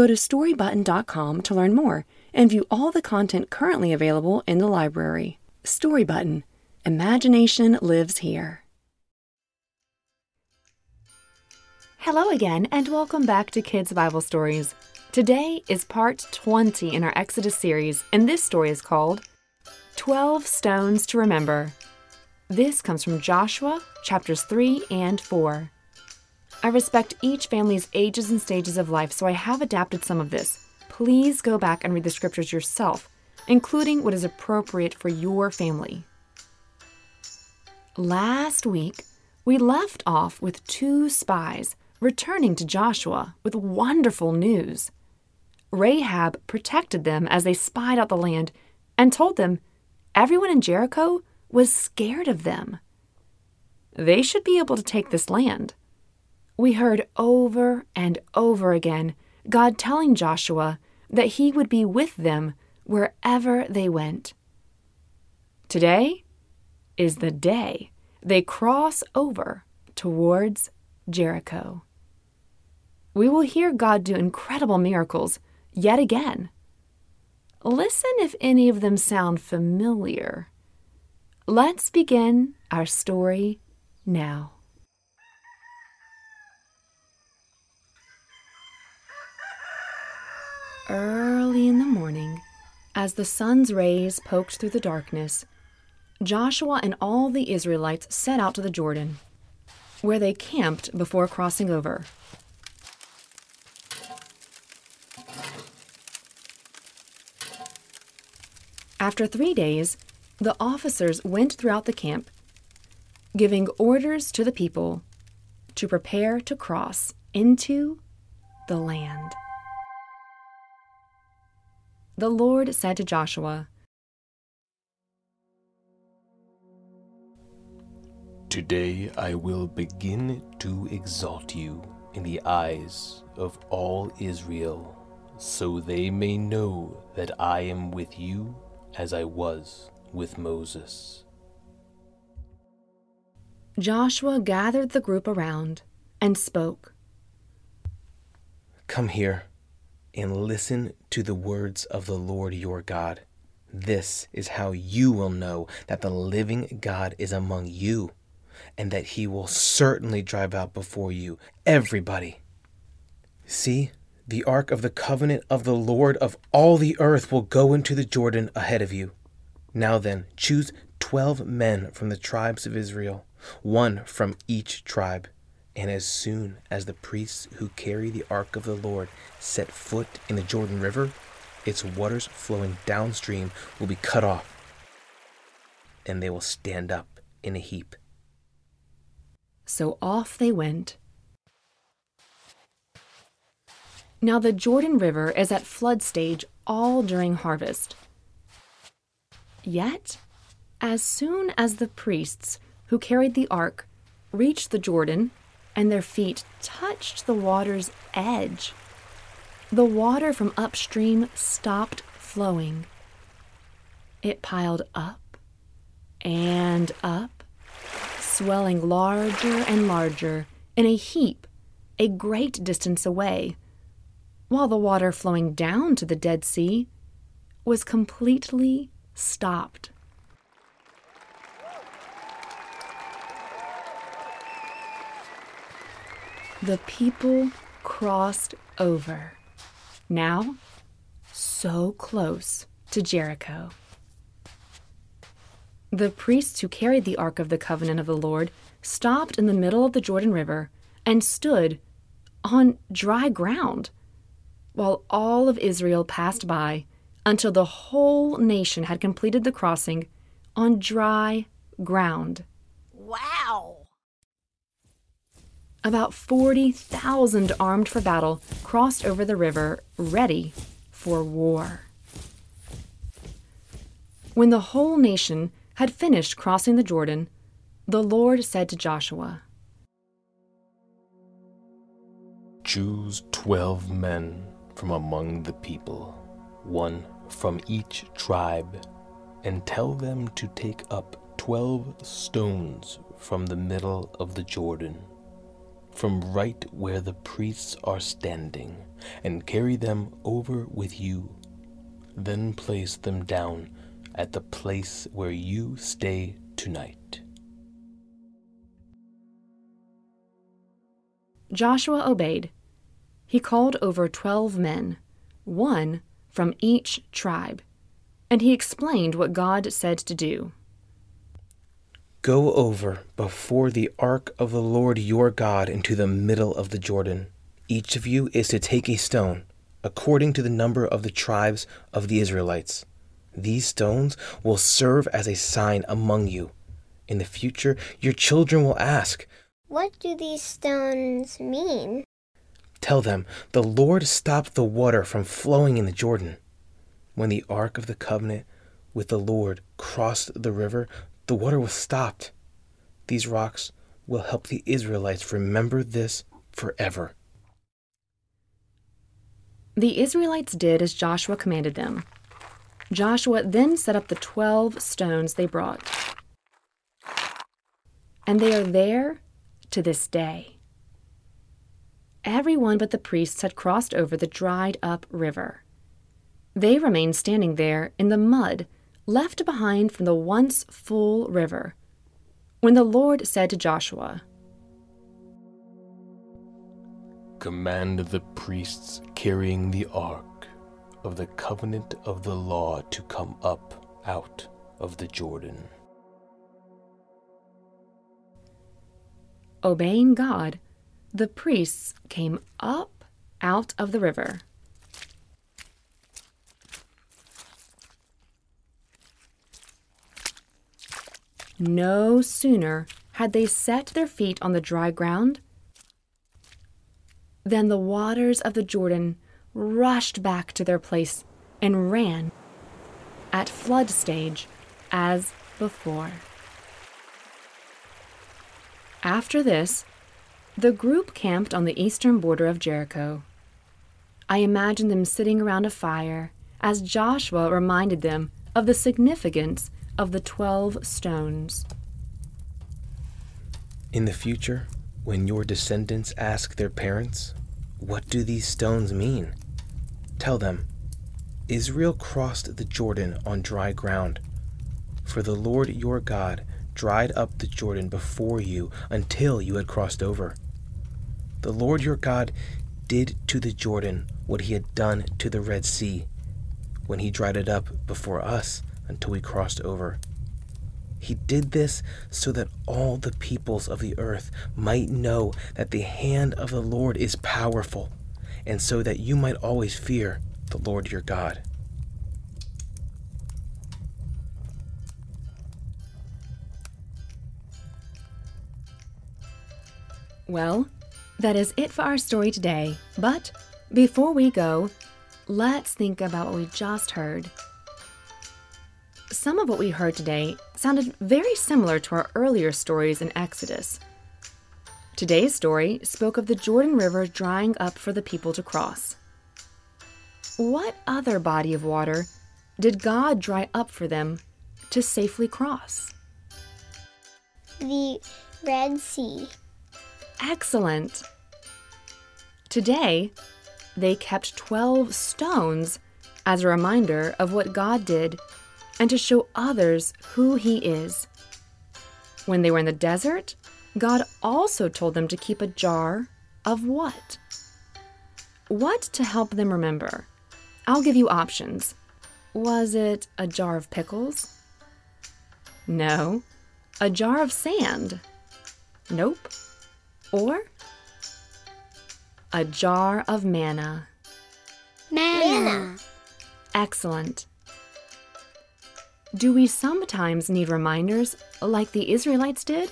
Go to storybutton.com to learn more and view all the content currently available in the library. Storybutton Imagination lives here. Hello again, and welcome back to Kids Bible Stories. Today is part 20 in our Exodus series, and this story is called 12 Stones to Remember. This comes from Joshua chapters 3 and 4. I respect each family's ages and stages of life, so I have adapted some of this. Please go back and read the scriptures yourself, including what is appropriate for your family. Last week, we left off with two spies returning to Joshua with wonderful news. Rahab protected them as they spied out the land and told them everyone in Jericho was scared of them. They should be able to take this land. We heard over and over again God telling Joshua that he would be with them wherever they went. Today, is the day they cross over towards Jericho. We will hear God do incredible miracles yet again. Listen if any of them sound familiar. Let's begin our story now. Early in the morning, as the sun's rays poked through the darkness, Joshua and all the Israelites set out to the Jordan, where they camped before crossing over. After three days, the officers went throughout the camp, giving orders to the people to prepare to cross into the land. The Lord said to Joshua, Today I will begin to exalt you in the eyes of all Israel, so they may know that I am with you as I was with Moses. Joshua gathered the group around and spoke. Come here and listen to the words of the Lord your God. This is how you will know that the living God is among you and that he will certainly drive out before you everybody. See, the ark of the covenant of the Lord of all the earth will go into the Jordan ahead of you. Now then, choose twelve men from the tribes of Israel, one from each tribe. And as soon as the priests who carry the ark of the Lord set foot in the Jordan River, its waters flowing downstream will be cut off, and they will stand up in a heap. So off they went. Now the Jordan River is at flood stage all during harvest. Yet, as soon as the priests who carried the ark reached the Jordan and their feet touched the water's edge, the water from upstream stopped flowing. It piled up and up swelling larger and larger in a heap a great distance away, while the water flowing down to the Dead Sea was completely stopped. The people crossed over, now so close to Jericho. The priests who carried the Ark of the Covenant of the Lord stopped in the middle of the Jordan River and stood on dry ground while all of Israel passed by until the whole nation had completed the crossing on dry ground. About 40,000 armed for battle crossed over the river, ready for war. When the whole nation had finished crossing the Jordan, the Lord said to Joshua, Choose twelve men from among the people, one from each tribe, and tell them to take up twelve stones from the middle of the Jordan, from right where the priests are standing, and carry them over with you. Then place them down at the place where you stay tonight. Joshua obeyed. He called over twelve men, one from each tribe, and he explained what God said to do. Go over before the ark of the Lord your God into the middle of the Jordan. Each of you is to take a stone, according to the number of the tribes of the Israelites. These stones will serve as a sign among you. In the future, your children will ask, What do these stones mean? Tell them, the Lord stopped the water from flowing in the Jordan. When the ark of the covenant with the Lord crossed the river, the water was stopped. These rocks will help the Israelites remember this forever. The Israelites did as Joshua commanded them. Joshua then set up the twelve stones they brought. And they are there to this day. Everyone but the priests had crossed over the dried up river. They remained standing there in the mud left behind from the once full river. When the Lord said to Joshua, Command the priests carrying the ark of the covenant of the law to come up out of the Jordan. Obeying God, the priests came up out of the river. No sooner had they set their feet on the dry ground than the waters of the Jordan rushed back to their place and ran at flood stage as before. After this, the group camped on the eastern border of Jericho. I imagine them sitting around a fire as Joshua reminded them of the significance of the twelve stones. In the future, when your descendants ask their parents, What do these stones mean? Tell them, Israel crossed the Jordan on dry ground. For the Lord your God dried up the Jordan before you until you had crossed over. The Lord your God did to the Jordan what he had done to the Red Sea when he dried it up before us until we crossed over. He did this so that all the peoples of the earth might know that the hand of the Lord is powerful, and so that you might always fear the Lord your God. Well, that is it for our story today. But before we go, let's think about what we just heard. Some of what we heard today sounded very similar to our earlier stories in Exodus. Today's story spoke of the Jordan River drying up for the people to cross. What other body of water did God dry up for them to safely cross? The Red Sea. Excellent. Today, they kept 12 stones as a reminder of what God did and to show others who He is. When they were in the desert, God also told them to keep a jar of what? What to help them remember? I'll give you options. Was it a jar of pickles? No. A jar of sand? Nope. Or a jar of manna. Manna. Excellent. Do we sometimes need reminders like the Israelites did?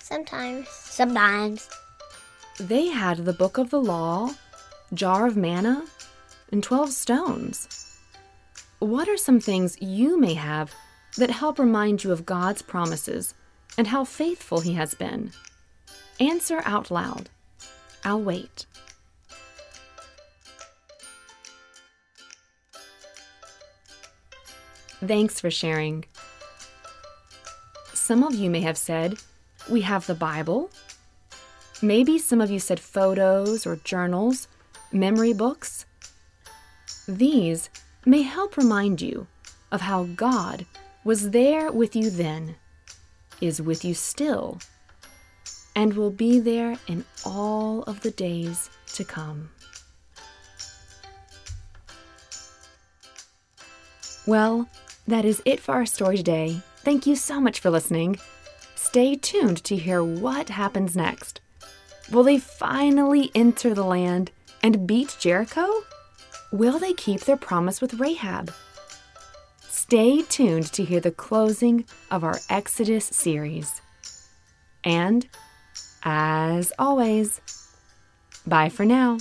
Sometimes. Sometimes. They had the book of the law, jar of manna, and 12 stones. What are some things you may have that help remind you of God's promises and how faithful He has been? Answer out loud. I'll wait. Thanks for sharing. Some of you may have said, We have the Bible. Maybe some of you said photos or journals, memory books. These may help remind you of how God was there with you then, is with you still, and will be there in all of the days to come. Well, that is it for our story today. Thank you so much for listening. Stay tuned to hear what happens next. Will they finally enter the land and beat Jericho? Will they keep their promise with Rahab? Stay tuned to hear the closing of our Exodus series. And, as always, bye for now.